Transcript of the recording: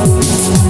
Thank